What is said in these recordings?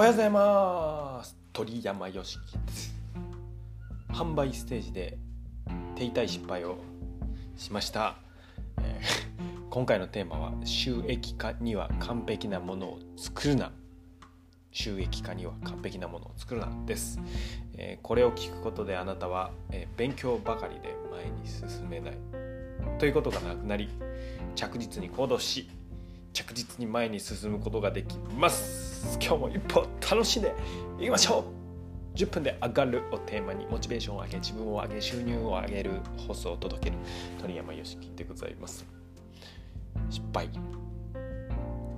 おはようございます。鳥山よしきです。販売ステージで手痛い失敗をしました、えー、今回のテーマは収益化には完璧なものを作るな。収益化には完璧なものを作るなです、えー、これを聞くことであなたは、えー、勉強ばかりで前に進めないということがなくなり着実に行動し着実に前に進むことができます。今日も一歩楽しんでいきましょう。10分で上がるをテーマにモチベーションを上げ自分を上げ収入を上げる放送を届ける鳥山よしきでございます。失敗。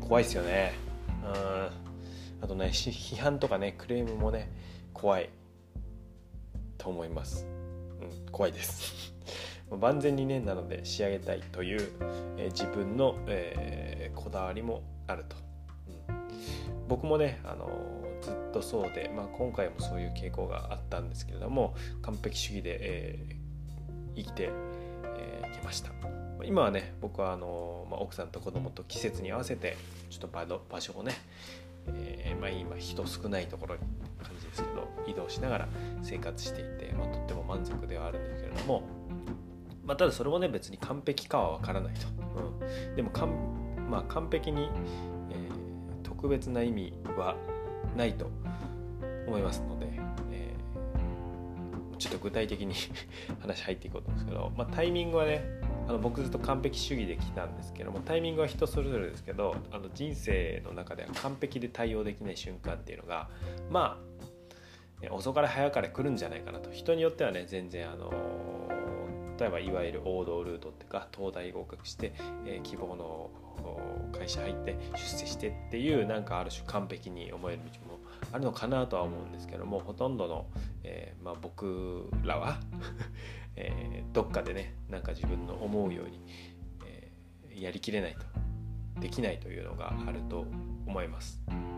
怖いですよね。うん。あとね 批判とかねクレームもね怖いと思います。うん怖いです。万全にねなので仕上げたいという、えー、自分の、えー、こだわりもあると、僕もね、あの、ずっとそうで、まあ、今回もそういう傾向があったんですけれども完璧主義で、え生きてき、えー、ました。今はね僕はあのまあ、奥さんと子供と季節に合わせてちょっと場所をね、えまあ、今人少ないところに感じですけど移動しながら生活していて、まあ、とっても満足ではあるんですけれどもまあ、ただそれもね別に完璧かは分からないと、うん、でもかん、まあ、完璧に、えー、特別な意味はないと思いますので、えー、ちょっと具体的に 話入っていこうと思うんですけど、まあ、タイミングはねあの僕ずっと完璧主義で来たんですけどもタイミングは人それぞれですけどあの人生の中では完璧で対応できない瞬間っていうのがまあ遅かれ早かれ来るんじゃないかなと。人によってはね全然あの例えばいわゆる王道ルートっていうか東大合格して、えー、希望の会社入って出世してっていうなんかある種完璧に思える道もあるのかなとは思うんですけどもほとんどの、えー、まあ、僕らは えー、どっかでねなんか自分の思うように、えー、やりきれないとできないというのがあると思います。うん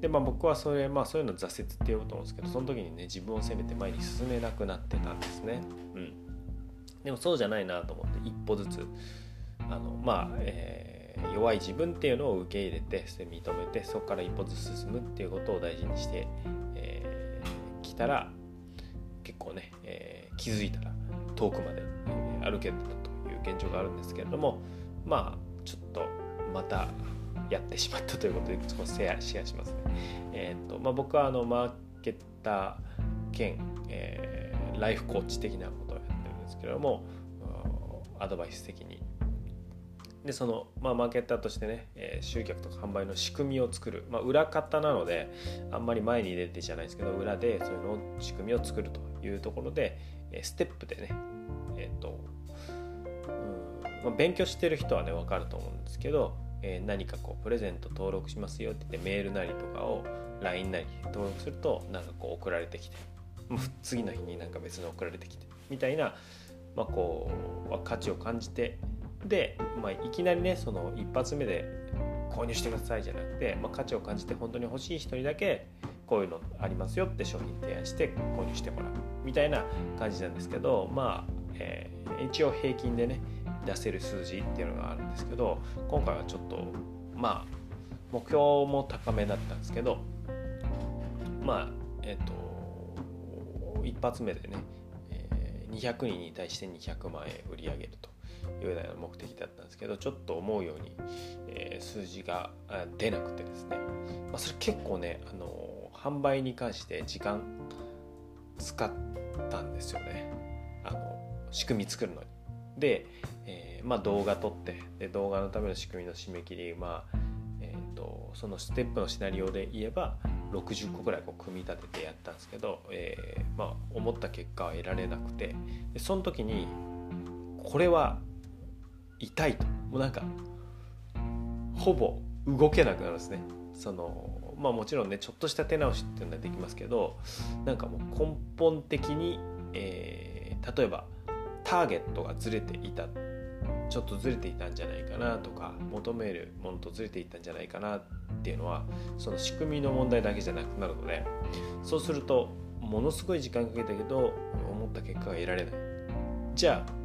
でまあ、僕はそれ、まあ、そういうの挫折って呼ぶと思うんですけどその時にね自分を責めて前に進めなくなってたんですね。うんでもそうじゃないなと思って一歩ずつあのまあ、えー、弱い自分っていうのを受け入れてそれ認めてそこから一歩ずつ進むっていうことを大事にしてき、えー、たら結構ね、えー、気づいたら遠くまで、歩けたという現状があるんですけれどもまあちょっとまたやってしまったということで少しシェアシェアしますね。えーとまあ、僕はあのマーケッター兼、えー、ライフコーチ的なこですけれどもアドバイス的に。でその、まあ、マーケッターとしてね、えー、集客とか販売の仕組みを作る、まあ、裏方なのであんまり前に出てじゃないですけど裏でそういうのを仕組みを作るというところで、えー、ステップでねえっ、ー、とう、まあ、勉強してる人はね分かると思うんですけど、えー、何かこうプレゼント登録しますよって言ってメールなりとかを LINE なり登録するとなんかこう送られてきて 次の日になんか別の送られてきてみたいなまあ、こう価値を感じてで、まあ、いきなりねその一発目で購入してくださいじゃなくて、まあ、価値を感じて本当に欲しい人にだけこういうのありますよって商品提案して購入してもらうみたいな感じなんですけどまあ、えー、一応平均でね出せる数字っていうのがあるんですけど今回はちょっとまあ目標も高めだったんですけどまあえっ、ー、と一発目でね200人に対して200万円売り上げるというような目的だったんですけどちょっと思うように、え、数字が出なくてですね、まあ、それ結構ね、あの、販売に関して時間使ったんですよねあの仕組み作るのに。で、えーまあ、動画撮ってで動画のための仕組みの締め切り、まあえーとそのステップのシナリオで言えば60個ぐらいこう組み立ててやったんですけど、えー、まあ、思った結果は得られなくてでその時にこれは痛いともうなんかほぼ動けなくなるんですね。そのまあもちろんねちょっとした手直しっていうのはできますけどなんかもう根本的に、えー、例えばターゲットがずれていたちょっとずれていたんじゃないかなとか求めるものとずれていたんじゃないかなっていうのはその仕組みの問題だけじゃなくなるのでそうするとものすごい時間かけたけど思った結果が得られない。じゃあ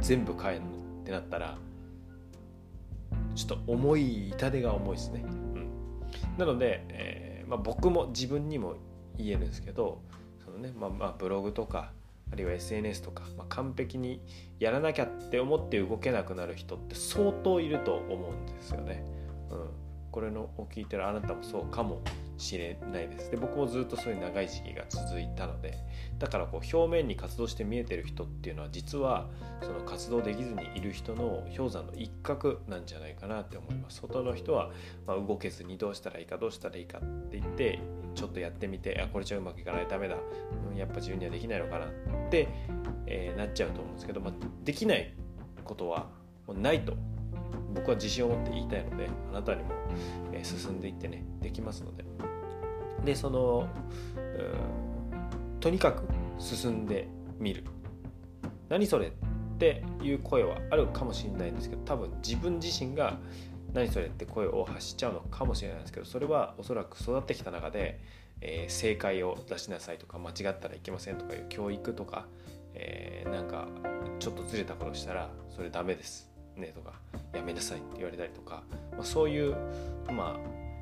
全部変えるのってなったらちょっと重い痛手が重いですね、うん、なので、えまあ、僕も自分にも言えるんですけどその、ねまあ、まあブログとかあるいは SNS とか、まあ、完璧にやらなきゃって思って動けなくなる人って相当いると思うんですよね。これのを聞いてるあなたもそうかもしれないです。で僕もずっとそういう長い時期が続いたのでだからこう表面に活動して見えてる人っていうのは実はその活動できずにいる人の氷山の一角なんじゃないかなって思います。外の人はま動けずにどうしたらいいかどうしたらいいかって言ってちょっとやってみてあこれじゃうまくいかないダメだ、うん、やっぱ自分にはできないのかなって、えー、なっちゃうと思うんですけど、まあ、できないことはもうないと僕は自信を持って言いたいのであなたにも、え進んでいってねできますので。でそのとにかく進んでみる。何それっていう声はあるかもしれないんですけど多分自分自身が何それって声を発しちゃうのかもしれないんですけどそれはおそらく育ってきた中で、えー、正解を出しなさいとか間違ったらいけませんとかいう教育とか、えー、なんかちょっとずれたことしたらそれダメですねとかやめなさいって言われたりとか、まあ、そういうま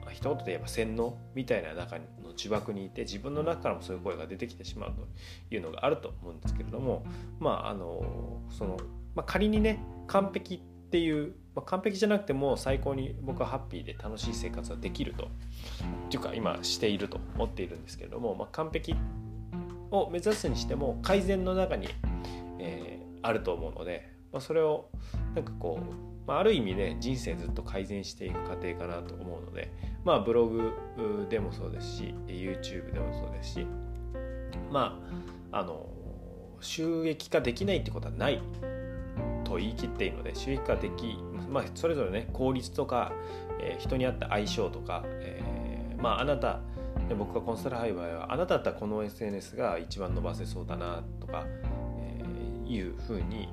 あ一言で言えば洗脳みたいな中の呪縛にいて自分の中からもそういう声が出てきてしまうというのがあると思うんですけれどもまああのその、まあ、仮にね完璧っていう、まあ、完璧じゃなくても最高に僕はハッピーで楽しい生活はできるとっていうか今していると思っているんですけれども、まあ、完璧を目指すにしても改善の中に、えー、あると思うのでまあ、それをなんかこう、まあ、ある意味ね人生ずっと改善していく過程かなと思うのでまあブログでもそうですし YouTube でもそうですしまああの収益化できないってことはないと言い切っていいので収益化でき、まあ、それぞれね効率とか、えー、人に合った相性とか、えー、まああなた僕がコンサルハイバーはあなただったらこの SNS が一番伸ばせそうだなとか、えー、いうふうに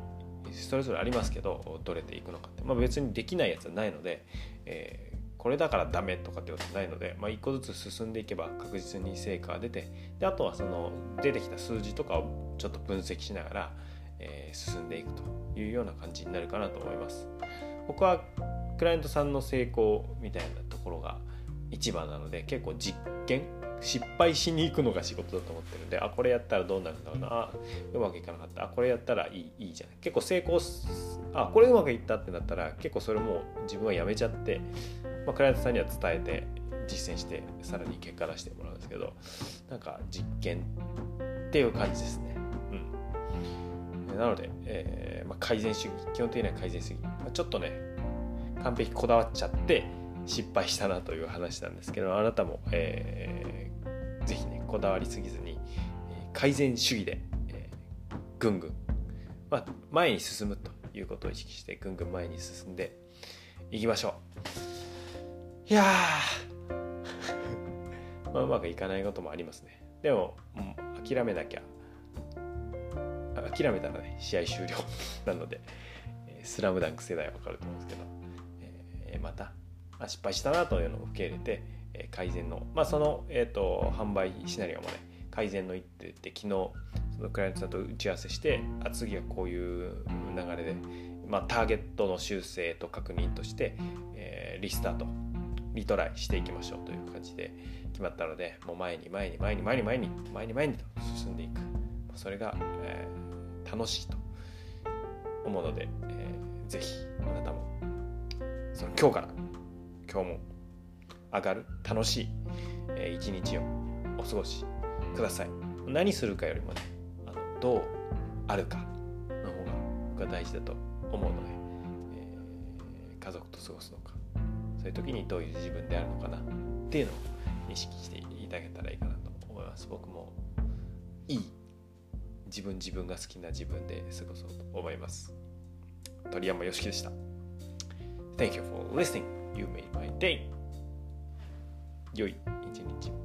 それぞれありますけどどれでいくのかって、まあ、別にできないやつはないので、えー、これだからダメとかってことはないので、まあ、1個ずつ進んでいけば確実に成果が出てであとはその出てきた数字とかをちょっと分析しながら、えー、進んでいくというような感じになるかなと思います。僕はクライアントさんの成功みたいなところが一番なので結構実験失敗しに行くのが仕事だと思ってるんであこれやったらどうなるんだろうな。あうまくいかなかった。あこれやったらいいいいじゃない。結構成功あこれうまくいったってなったら結構それも自分はやめちゃって、まあ、クライアントさんには伝えて実践してさらに結果出してもらうんですけどなんか実験っていう感じですね。うん、なので、えーまあ、改善主義基本的には改善主義、まあ、ちょっとね完璧こだわっちゃって失敗したなという話なんですけどあなたも、えー、ぜひねこだわりすぎずに改善主義で、えー、ぐんぐん、まあ、前に進むということを意識してぐんぐん前に進んでいきましょう。いや まあうまくいかないこともありますね。でも、う、諦めなきゃ。諦めたらね試合終了 なので「スラムダンク世代はわかると思うんですけど、えー、また失敗したなというのを受け入れて、改善の、まあ、その、えーと、販売シナリオもね改善の一手って昨日そのクライアントさんと打ち合わせしてあ次はこういう流れで、まあ、ターゲットの修正と確認として、えー、リスタートリトライしていきましょうという感じで決まったのでもう前に前に前に前に前に前に前にと進んでいく。それが、えー、楽しいと思うので、えー、ぜひあなたもその今日から今日も上がる楽しい、えー、一日をお過ごしください。何するかよりもねあのどうあるかの方が僕は大事だと思うので、えー、家族と過ごすのかそういう時にどういう自分であるのかなっていうのを意識していただけたらいいかなと思います。僕もいい自分自分が好きな自分で過ごそうと思います。鳥山よしきでした。Thank you for listening. You made my day. 良い一日